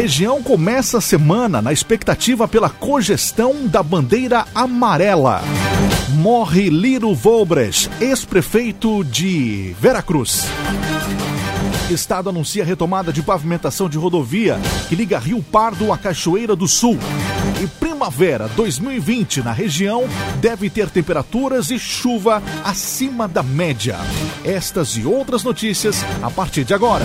Região começa a semana na expectativa pela cogestão da bandeira amarela. Morre Liro Volbres, ex-prefeito de Veracruz. Estado anuncia retomada de pavimentação de rodovia que liga Rio Pardo à Cachoeira do Sul. E primavera 2020 na região deve ter temperaturas e chuva acima da média. Estas e outras notícias a partir de agora.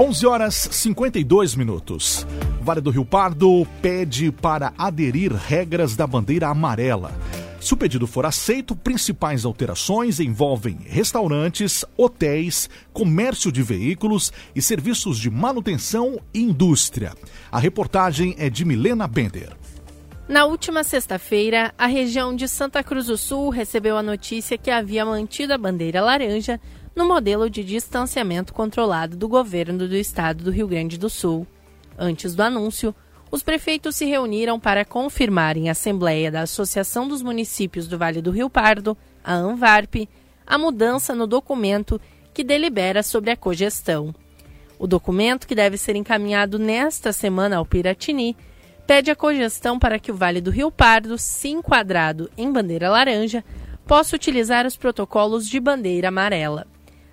11 horas 52 minutos. Vale do Rio Pardo pede para aderir regras da bandeira amarela. Se o pedido for aceito, principais alterações envolvem restaurantes, hotéis, comércio de veículos e serviços de manutenção e indústria. A reportagem é de Milena Bender. Na última sexta-feira, a região de Santa Cruz do Sul recebeu a notícia que havia mantido a bandeira laranja no modelo de distanciamento controlado do governo do estado do Rio Grande do Sul. Antes do anúncio, os prefeitos se reuniram para confirmar em assembleia da Associação dos Municípios do Vale do Rio Pardo, a ANVARP, a mudança no documento que delibera sobre a cogestão. O documento, que deve ser encaminhado nesta semana ao Piratini, pede a cogestão para que o Vale do Rio Pardo, se enquadrado em bandeira laranja, possa utilizar os protocolos de bandeira amarela.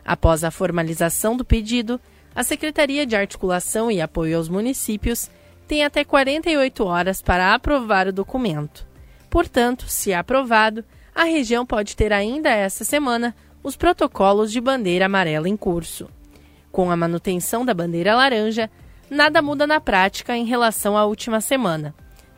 Após a formalização do pedido, a Secretaria de Articulação e Apoio aos Municípios tem até 48 horas para aprovar o documento. Portanto, se aprovado, a região pode ter ainda esta semana os protocolos de bandeira amarela em curso. Com a manutenção da bandeira laranja, nada muda na prática em relação à última semana.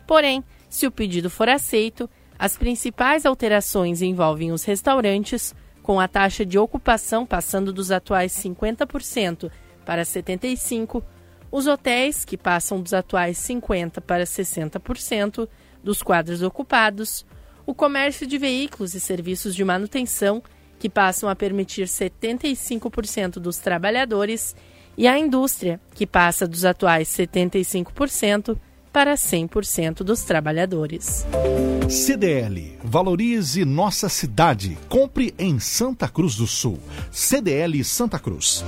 Porém, se o pedido for aceito, as principais alterações envolvem os restaurantes, com a taxa de ocupação passando dos atuais 50% para 75%, os hotéis, que passam dos atuais 50% para 60% dos quadros ocupados, o comércio de veículos e serviços de manutenção, que passam a permitir 75% dos trabalhadores, e a indústria, que passa dos atuais 75% para 100% dos trabalhadores. CDL, valorize nossa cidade. Compre em Santa Cruz do Sul. CDL Santa Cruz.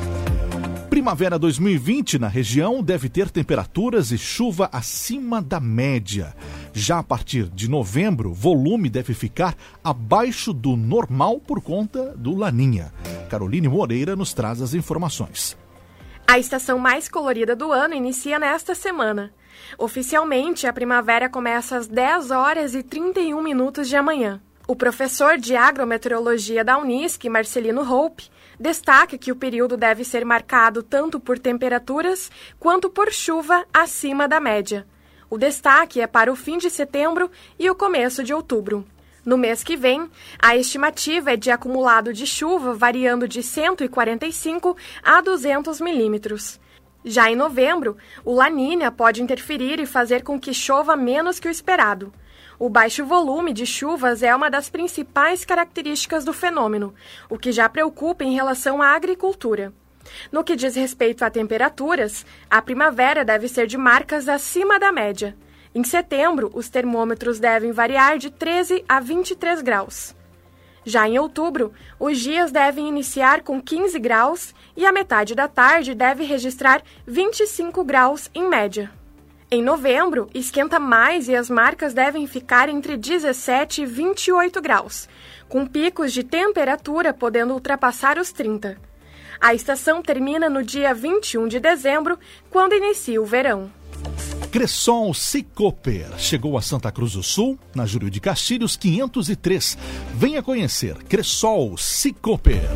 Primavera 2020 na região deve ter temperaturas e chuva acima da média. Já a partir de novembro, volume deve ficar abaixo do normal por conta do Laninha. Caroline Moreira nos traz as informações. A estação mais colorida do ano inicia nesta semana. Oficialmente, a primavera começa às 10 horas e 31 minutos de amanhã. O professor de agrometeorologia da Unisc, Marcelino Hope, destaca que o período deve ser marcado tanto por temperaturas quanto por chuva acima da média. O destaque é para o fim de setembro e o começo de outubro. No mês que vem, a estimativa é de acumulado de chuva variando de 145 a 200 milímetros. Já em novembro, o Lanínia pode interferir e fazer com que chova menos que o esperado. O baixo volume de chuvas é uma das principais características do fenômeno, o que já preocupa em relação à agricultura. No que diz respeito a temperaturas, a primavera deve ser de marcas acima da média. Em setembro, os termômetros devem variar de 13 a 23 graus. Já em outubro, os dias devem iniciar com 15 graus e a metade da tarde deve registrar 25 graus em média. Em novembro, esquenta mais e as marcas devem ficar entre 17 e 28 graus, com picos de temperatura podendo ultrapassar os 30. A estação termina no dia 21 de dezembro, quando inicia o verão. Cressol Cicoper chegou a Santa Cruz do Sul, na Júlio de Castilhos 503. Venha conhecer Cressol Cicoper.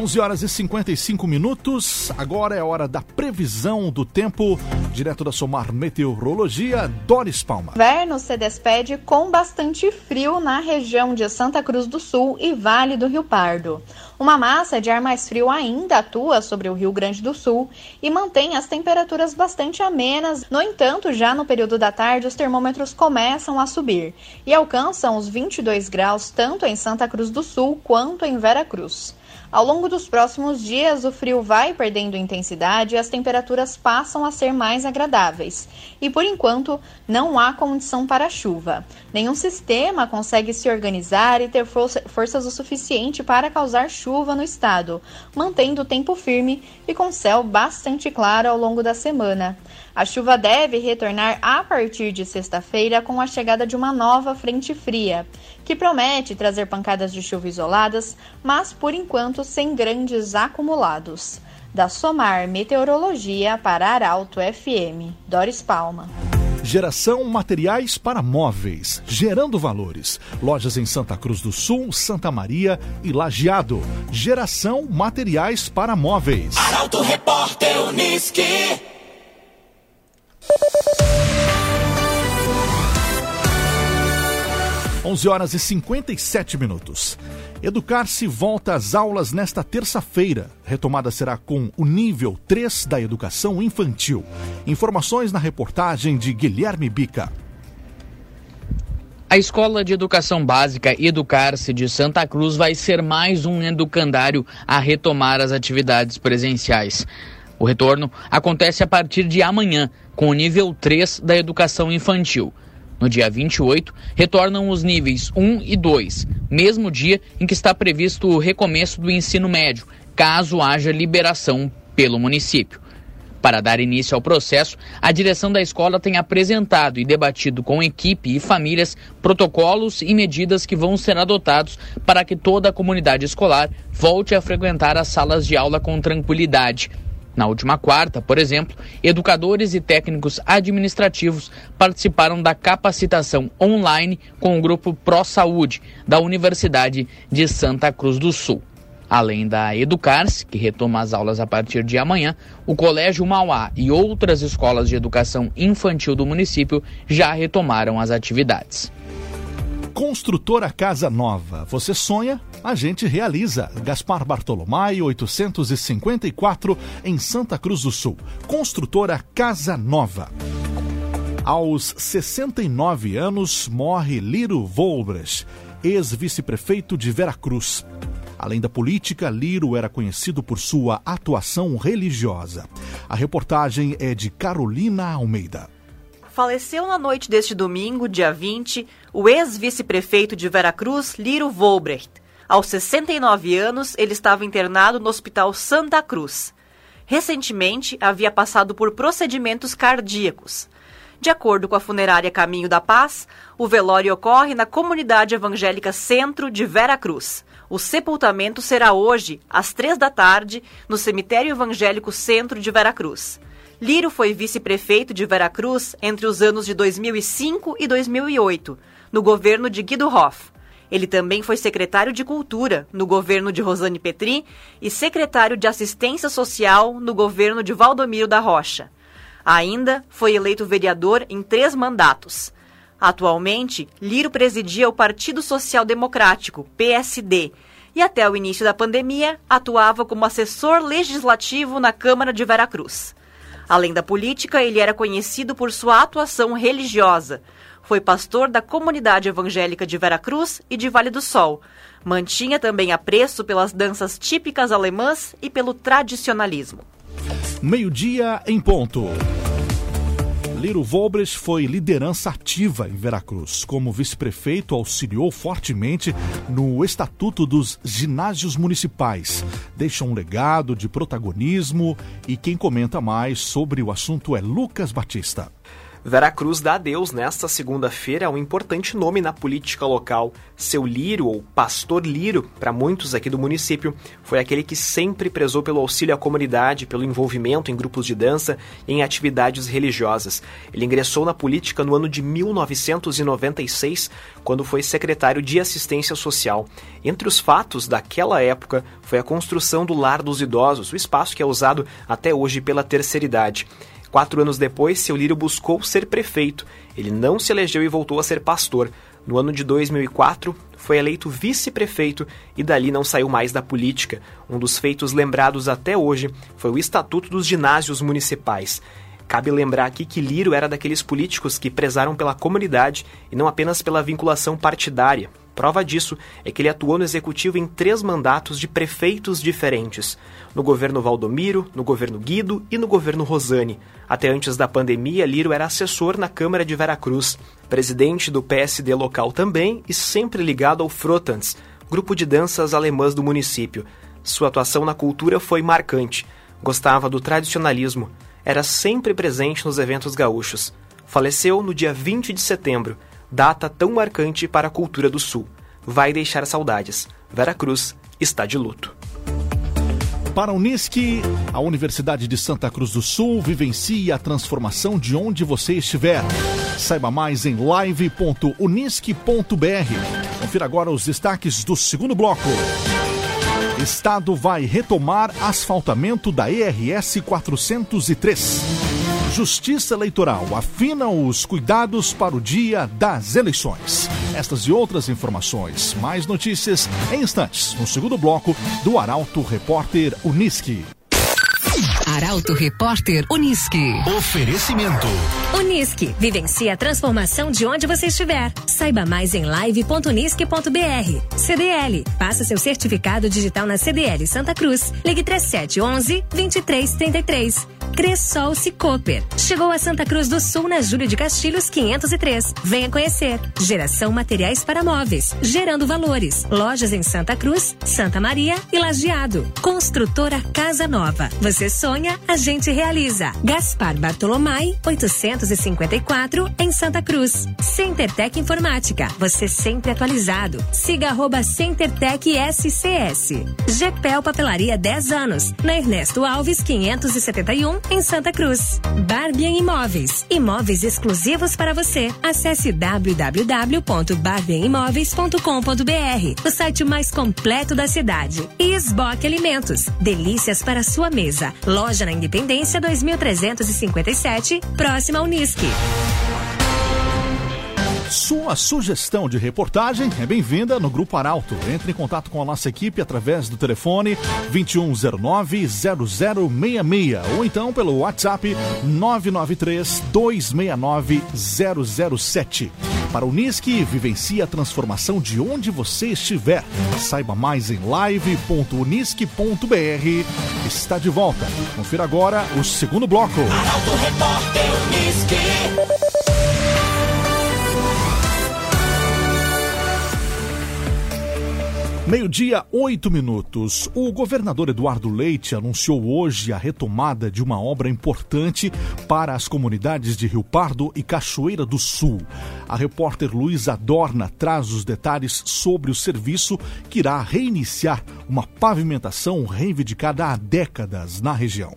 Onze horas e 55 minutos. Agora é hora da previsão do tempo Direto da Somar Meteorologia, Doris Palma. Inverno se despede com bastante frio na região de Santa Cruz do Sul e Vale do Rio Pardo. Uma massa de ar mais frio ainda atua sobre o Rio Grande do Sul e mantém as temperaturas bastante amenas. No entanto, já no período da tarde, os termômetros começam a subir e alcançam os 22 graus tanto em Santa Cruz do Sul quanto em Vera Cruz. Ao longo dos próximos dias, o frio vai perdendo intensidade e as temperaturas passam a ser mais agradáveis. E por enquanto, não há condição para chuva. Nenhum sistema consegue se organizar e ter força, forças o suficiente para causar chuva no estado, mantendo o tempo firme e com céu bastante claro ao longo da semana. A chuva deve retornar a partir de sexta-feira com a chegada de uma nova frente fria, que promete trazer pancadas de chuva isoladas, mas por enquanto sem grandes acumulados. Da Somar Meteorologia para Arauto FM. Doris Palma. Geração Materiais para Móveis, gerando valores. Lojas em Santa Cruz do Sul, Santa Maria e Lajeado. Geração Materiais para Móveis. Arauto Repórter Uniski. 11 horas e 57 minutos. Educar-se volta às aulas nesta terça-feira. Retomada será com o nível 3 da educação infantil. Informações na reportagem de Guilherme Bica. A Escola de Educação Básica Educar-se de Santa Cruz vai ser mais um educandário a retomar as atividades presenciais. O retorno acontece a partir de amanhã, com o nível 3 da educação infantil. No dia 28, retornam os níveis 1 e 2, mesmo dia em que está previsto o recomeço do ensino médio, caso haja liberação pelo município. Para dar início ao processo, a direção da escola tem apresentado e debatido com equipe e famílias protocolos e medidas que vão ser adotados para que toda a comunidade escolar volte a frequentar as salas de aula com tranquilidade na última quarta, por exemplo, educadores e técnicos administrativos participaram da capacitação online com o grupo Pro Saúde da Universidade de Santa Cruz do Sul. Além da Educar-se, que retoma as aulas a partir de amanhã, o Colégio Mauá e outras escolas de educação infantil do município já retomaram as atividades. Construtora Casa Nova. Você sonha? A gente realiza. Gaspar Bartolomai, 854, em Santa Cruz do Sul. Construtora Casa Nova. Aos 69 anos, morre Liro Volbres, ex-vice-prefeito de Veracruz. Além da política, Liro era conhecido por sua atuação religiosa. A reportagem é de Carolina Almeida faleceu na noite deste domingo, dia 20, o ex-vice-prefeito de Veracruz, Liro Volbrecht. Aos 69 anos, ele estava internado no Hospital Santa Cruz. Recentemente, havia passado por procedimentos cardíacos. De acordo com a funerária Caminho da Paz, o velório ocorre na comunidade evangélica Centro de Veracruz. O sepultamento será hoje, às três da tarde, no cemitério evangélico Centro de Veracruz. Liro foi vice-prefeito de Veracruz entre os anos de 2005 e 2008, no governo de Guido Hoff. Ele também foi secretário de Cultura no governo de Rosane Petri e secretário de Assistência Social no governo de Valdomiro da Rocha. Ainda foi eleito vereador em três mandatos. Atualmente, Liro presidia o Partido Social Democrático, PSD, e até o início da pandemia atuava como assessor legislativo na Câmara de Veracruz. Além da política, ele era conhecido por sua atuação religiosa. Foi pastor da comunidade evangélica de Veracruz e de Vale do Sol. Mantinha também apreço pelas danças típicas alemãs e pelo tradicionalismo. Meio-dia em ponto. Liro Volbres foi liderança ativa em Veracruz. Como vice-prefeito, auxiliou fortemente no Estatuto dos Ginásios Municipais. Deixa um legado de protagonismo e quem comenta mais sobre o assunto é Lucas Batista. Veracruz dá adeus nesta segunda-feira a um importante nome na política local. Seu Lírio, ou Pastor Lírio, para muitos aqui do município, foi aquele que sempre prezou pelo auxílio à comunidade, pelo envolvimento em grupos de dança e em atividades religiosas. Ele ingressou na política no ano de 1996, quando foi secretário de Assistência Social. Entre os fatos daquela época foi a construção do Lar dos Idosos, o espaço que é usado até hoje pela terceira idade. Quatro anos depois, seu Lírio buscou ser prefeito. Ele não se elegeu e voltou a ser pastor. No ano de 2004, foi eleito vice-prefeito e dali não saiu mais da política. Um dos feitos lembrados até hoje foi o Estatuto dos Ginásios Municipais. Cabe lembrar aqui que Lírio era daqueles políticos que prezaram pela comunidade e não apenas pela vinculação partidária. Prova disso é que ele atuou no executivo em três mandatos de prefeitos diferentes: no governo Valdomiro, no governo Guido e no governo Rosane. Até antes da pandemia, Lírio era assessor na Câmara de Veracruz, presidente do PSD local também e sempre ligado ao Frotans, grupo de danças alemãs do município. Sua atuação na cultura foi marcante. Gostava do tradicionalismo era sempre presente nos eventos gaúchos. Faleceu no dia 20 de setembro, data tão marcante para a cultura do Sul. Vai deixar saudades. Vera Cruz está de luto. Para a Unisque, a Universidade de Santa Cruz do Sul vivencie a transformação de onde você estiver. Saiba mais em live.unisque.br. Confira agora os destaques do segundo bloco. Estado vai retomar asfaltamento da ERS 403. Justiça Eleitoral afina os cuidados para o dia das eleições. Estas e outras informações, mais notícias em instantes, no segundo bloco do Arauto Repórter Uniski. Arauto Repórter Uniski. Oferecimento. Uniski. Vivencie a transformação de onde você estiver. Saiba mais em live.unisque.br. CDL. Faça seu certificado digital na CDL Santa Cruz. Ligue 3711 2333. Cressol Cicoper. Chegou a Santa Cruz do Sul na Júlio de Castilhos 503. Venha conhecer. Geração Materiais para Móveis. Gerando valores. Lojas em Santa Cruz, Santa Maria e Lajeado. Construtora Casa Nova. Você sonha, a gente realiza. Gaspar Bartolomai, 854, em Santa Cruz. CenterTech Informática. Você sempre atualizado. Siga arroba CenterTech SCS. GPEL Papelaria 10 anos. Na Ernesto Alves, 571, em Santa Cruz. Barbian Imóveis. Imóveis exclusivos para você. Acesse www.barbianimóveis.com.br. O site mais completo da cidade. E Esboque Alimentos. Delícias para sua mesa. Loja na Independência 2357, próxima ao Unisque. Sua sugestão de reportagem é bem-vinda no Grupo Arauto. Entre em contato com a nossa equipe através do telefone 2109-0066 ou então pelo WhatsApp 993-269-007. Para o Unisque, vivencie a transformação de onde você estiver. Saiba mais em live.unisque.br. Está de volta. Confira agora o segundo bloco. Arauto Repórter Unisque. Meio-dia, oito minutos. O governador Eduardo Leite anunciou hoje a retomada de uma obra importante para as comunidades de Rio Pardo e Cachoeira do Sul. A repórter Luísa Dorna traz os detalhes sobre o serviço que irá reiniciar uma pavimentação reivindicada há décadas na região.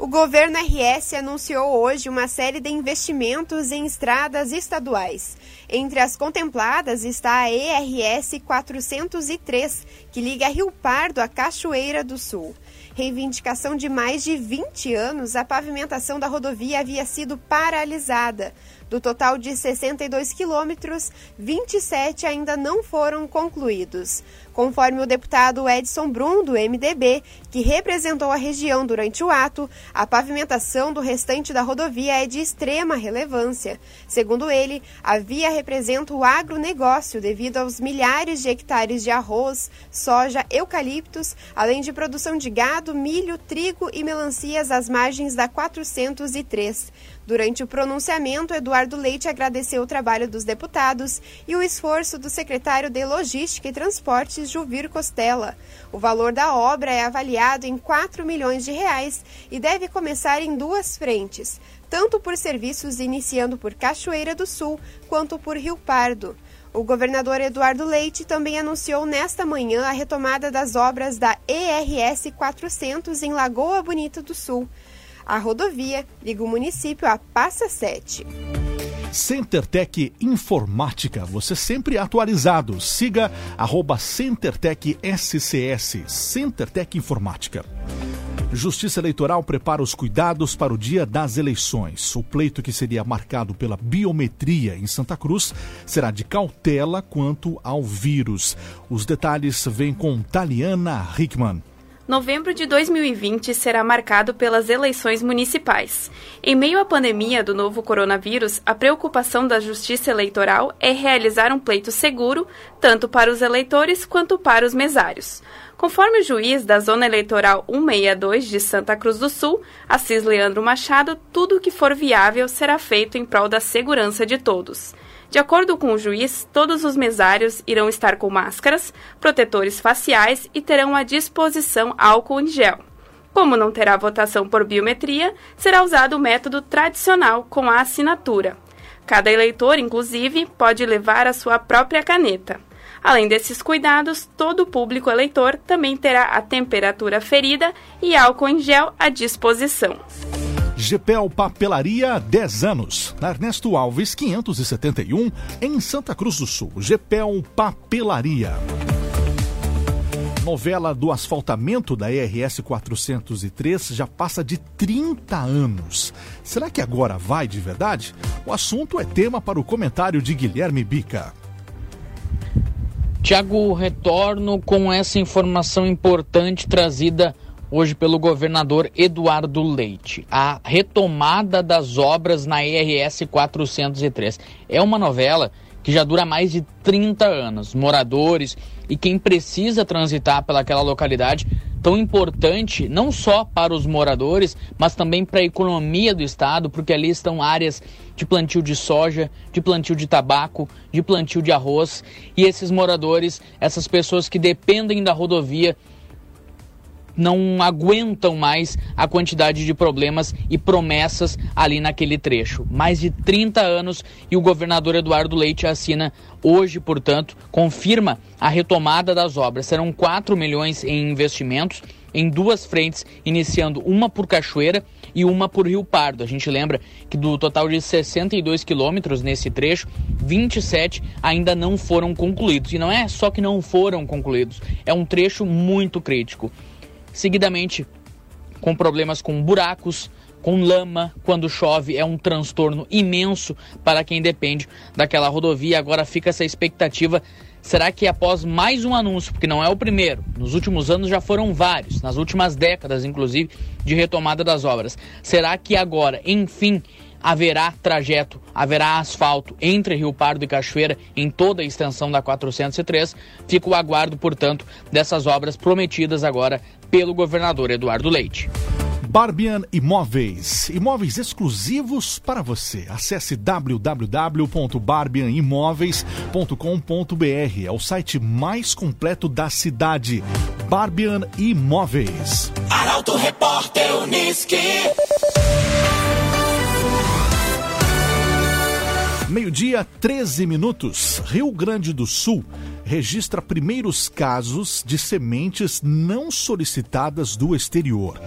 O governo RS anunciou hoje uma série de investimentos em estradas estaduais. Entre as contempladas está a ERS 403, que liga Rio Pardo à Cachoeira do Sul. Reivindicação de mais de 20 anos, a pavimentação da rodovia havia sido paralisada. Do total de 62 quilômetros, 27 ainda não foram concluídos. Conforme o deputado Edson Brum, do MDB, que representou a região durante o ato, a pavimentação do restante da rodovia é de extrema relevância. Segundo ele, a via representa o agronegócio devido aos milhares de hectares de arroz, soja, eucaliptos, além de produção de gado, milho, trigo e melancias às margens da 403. Durante o pronunciamento, Eduardo Leite agradeceu o trabalho dos deputados e o esforço do secretário de Logística e Transportes, Juvir Costela. O valor da obra é avaliado em 4 milhões de reais e deve começar em duas frentes, tanto por serviços iniciando por Cachoeira do Sul quanto por Rio Pardo. O governador Eduardo Leite também anunciou nesta manhã a retomada das obras da ERS 400 em Lagoa Bonita do Sul. A rodovia liga o município a Passa 7. CenterTech Informática, você sempre atualizado. Siga arroba CenterTech SCS, CenterTech Informática. Justiça Eleitoral prepara os cuidados para o dia das eleições. O pleito que seria marcado pela biometria em Santa Cruz será de cautela quanto ao vírus. Os detalhes vêm com Taliana Hickman. Novembro de 2020 será marcado pelas eleições municipais. Em meio à pandemia do novo coronavírus, a preocupação da Justiça Eleitoral é realizar um pleito seguro, tanto para os eleitores quanto para os mesários. Conforme o juiz da Zona Eleitoral 162 de Santa Cruz do Sul, Assis Leandro Machado, tudo o que for viável será feito em prol da segurança de todos. De acordo com o juiz, todos os mesários irão estar com máscaras, protetores faciais e terão à disposição álcool em gel. Como não terá votação por biometria, será usado o método tradicional com a assinatura. Cada eleitor, inclusive, pode levar a sua própria caneta. Além desses cuidados, todo o público eleitor também terá a temperatura ferida e álcool em gel à disposição. Gepel Papelaria 10 anos. Na Ernesto Alves 571, em Santa Cruz do Sul. Gepel Papelaria. Novela do asfaltamento da ERS 403 já passa de 30 anos. Será que agora vai de verdade? O assunto é tema para o comentário de Guilherme Bica. Tiago, retorno com essa informação importante trazida hoje pelo governador Eduardo Leite. A retomada das obras na IRS 403 é uma novela que já dura mais de 30 anos. Moradores e quem precisa transitar pelaquela localidade tão importante não só para os moradores, mas também para a economia do estado, porque ali estão áreas de plantio de soja, de plantio de tabaco, de plantio de arroz, e esses moradores, essas pessoas que dependem da rodovia não aguentam mais a quantidade de problemas e promessas ali naquele trecho. Mais de 30 anos e o governador Eduardo Leite assina hoje, portanto, confirma a retomada das obras. Serão 4 milhões em investimentos em duas frentes, iniciando uma por Cachoeira e uma por Rio Pardo. A gente lembra que do total de 62 quilômetros nesse trecho, 27 ainda não foram concluídos. E não é só que não foram concluídos, é um trecho muito crítico seguidamente com problemas com buracos, com lama, quando chove é um transtorno imenso para quem depende daquela rodovia. Agora fica essa expectativa. Será que após mais um anúncio, porque não é o primeiro, nos últimos anos já foram vários, nas últimas décadas inclusive, de retomada das obras, será que agora, enfim, haverá trajeto, haverá asfalto entre Rio Pardo e Cachoeira em toda a extensão da 403. Fica o aguardo, portanto, dessas obras prometidas agora pelo governador Eduardo Leite. Barbian Imóveis. Imóveis exclusivos para você. Acesse www.barbianimóveis.com.br. É o site mais completo da cidade. Barbian Imóveis. Arauto Repórter Uniski. Meio-dia, 13 minutos. Rio Grande do Sul registra primeiros casos de sementes não solicitadas do exterior.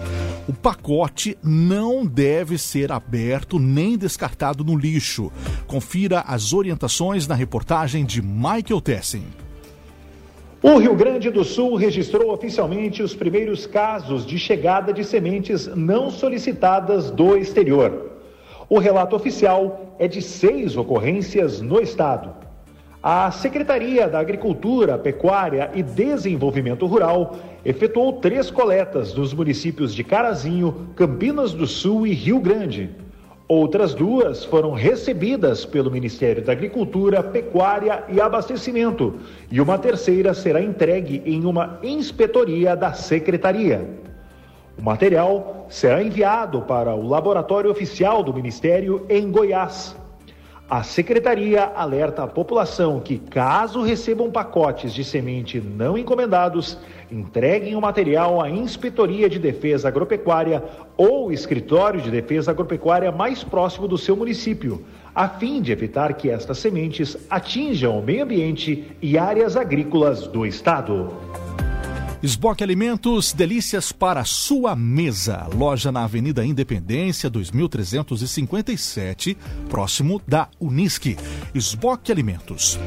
O pacote não deve ser aberto nem descartado no lixo. Confira as orientações na reportagem de Michael Tessin. O Rio Grande do Sul registrou oficialmente os primeiros casos de chegada de sementes não solicitadas do exterior. O relato oficial é de seis ocorrências no estado. A Secretaria da Agricultura, Pecuária e Desenvolvimento Rural efetuou três coletas nos municípios de Carazinho, Campinas do Sul e Rio Grande. Outras duas foram recebidas pelo Ministério da Agricultura, Pecuária e Abastecimento, e uma terceira será entregue em uma inspetoria da Secretaria. O material será enviado para o laboratório oficial do Ministério em Goiás. A secretaria alerta a população que, caso recebam pacotes de semente não encomendados, entreguem o material à Inspetoria de Defesa Agropecuária ou Escritório de Defesa Agropecuária mais próximo do seu município, a fim de evitar que estas sementes atinjam o meio ambiente e áreas agrícolas do estado. Esboque Alimentos, delícias para sua mesa. Loja na Avenida Independência, 2357, próximo da Unisque. Esboque Alimentos.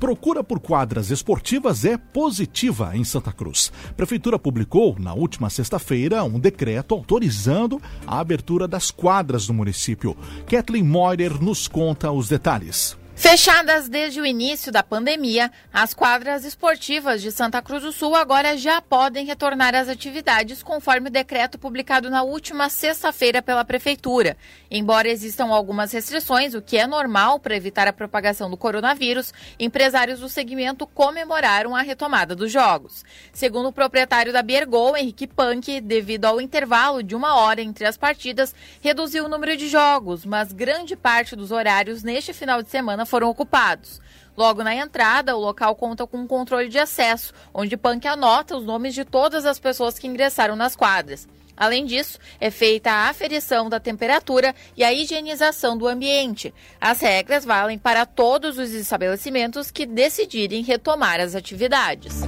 Procura por quadras esportivas é positiva em Santa Cruz. Prefeitura publicou, na última sexta-feira, um decreto autorizando a abertura das quadras no município. Kathleen Moirer nos conta os detalhes. Fechadas desde o início da pandemia, as quadras esportivas de Santa Cruz do Sul agora já podem retornar às atividades conforme o decreto publicado na última sexta-feira pela Prefeitura. Embora existam algumas restrições, o que é normal para evitar a propagação do coronavírus, empresários do segmento comemoraram a retomada dos jogos. Segundo o proprietário da Biergol, Henrique Punk, devido ao intervalo de uma hora entre as partidas, reduziu o número de jogos, mas grande parte dos horários neste final de semana foram ocupados. Logo na entrada, o local conta com um controle de acesso, onde Punk anota os nomes de todas as pessoas que ingressaram nas quadras. Além disso, é feita a aferição da temperatura e a higienização do ambiente. As regras valem para todos os estabelecimentos que decidirem retomar as atividades.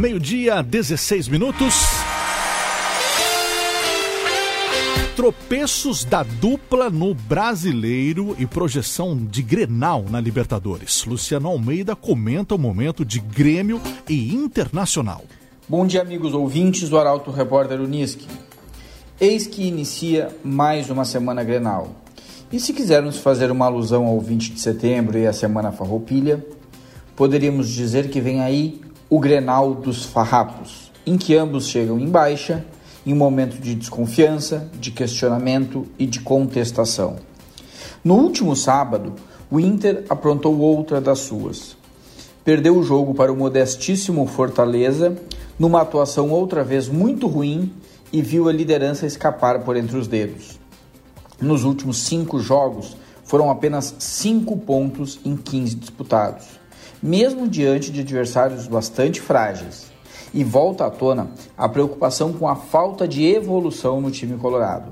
Meio-dia, 16 minutos. Tropeços da dupla no Brasileiro e projeção de Grenal na Libertadores. Luciano Almeida comenta o momento de Grêmio e Internacional. Bom dia, amigos ouvintes do Arauto Repórter Uniski. Eis que inicia mais uma semana Grenal. E se quisermos fazer uma alusão ao 20 de setembro e a Semana Farroupilha, poderíamos dizer que vem aí o Grenal dos Farrapos, em que ambos chegam em baixa em um momento de desconfiança, de questionamento e de contestação. No último sábado, o Inter aprontou outra das suas. Perdeu o jogo para o modestíssimo Fortaleza, numa atuação outra vez muito ruim e viu a liderança escapar por entre os dedos. Nos últimos cinco jogos, foram apenas cinco pontos em 15 disputados, mesmo diante de adversários bastante frágeis e volta à tona a preocupação com a falta de evolução no time colorado.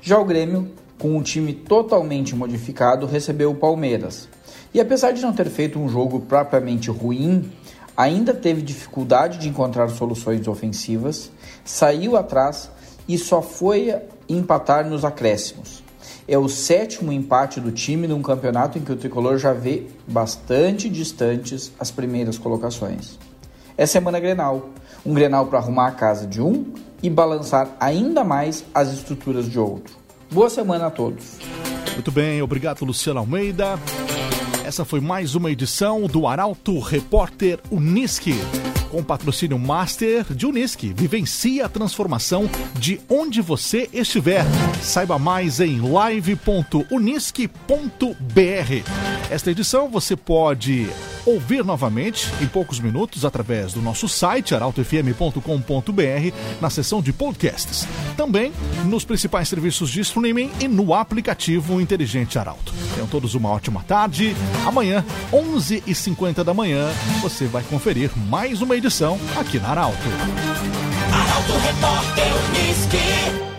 Já o Grêmio, com um time totalmente modificado, recebeu o Palmeiras. E apesar de não ter feito um jogo propriamente ruim, ainda teve dificuldade de encontrar soluções ofensivas, saiu atrás e só foi empatar nos acréscimos. É o sétimo empate do time num campeonato em que o tricolor já vê bastante distantes as primeiras colocações é Semana Grenal. Um Grenal para arrumar a casa de um e balançar ainda mais as estruturas de outro. Boa semana a todos. Muito bem, obrigado Luciano Almeida. Essa foi mais uma edição do Arauto Repórter Uniski com patrocínio Master de Unisque. Vivencie a transformação de onde você estiver. Saiba mais em live.unisque.br. Esta edição você pode ouvir novamente em poucos minutos através do nosso site arautofm.com.br na seção de podcasts. Também nos principais serviços de streaming e no aplicativo inteligente Arauto. Tenham todos uma ótima tarde. Amanhã, 11h50 da manhã, você vai conferir mais uma edição aqui na Arauto. Arauto Repórter Unisque.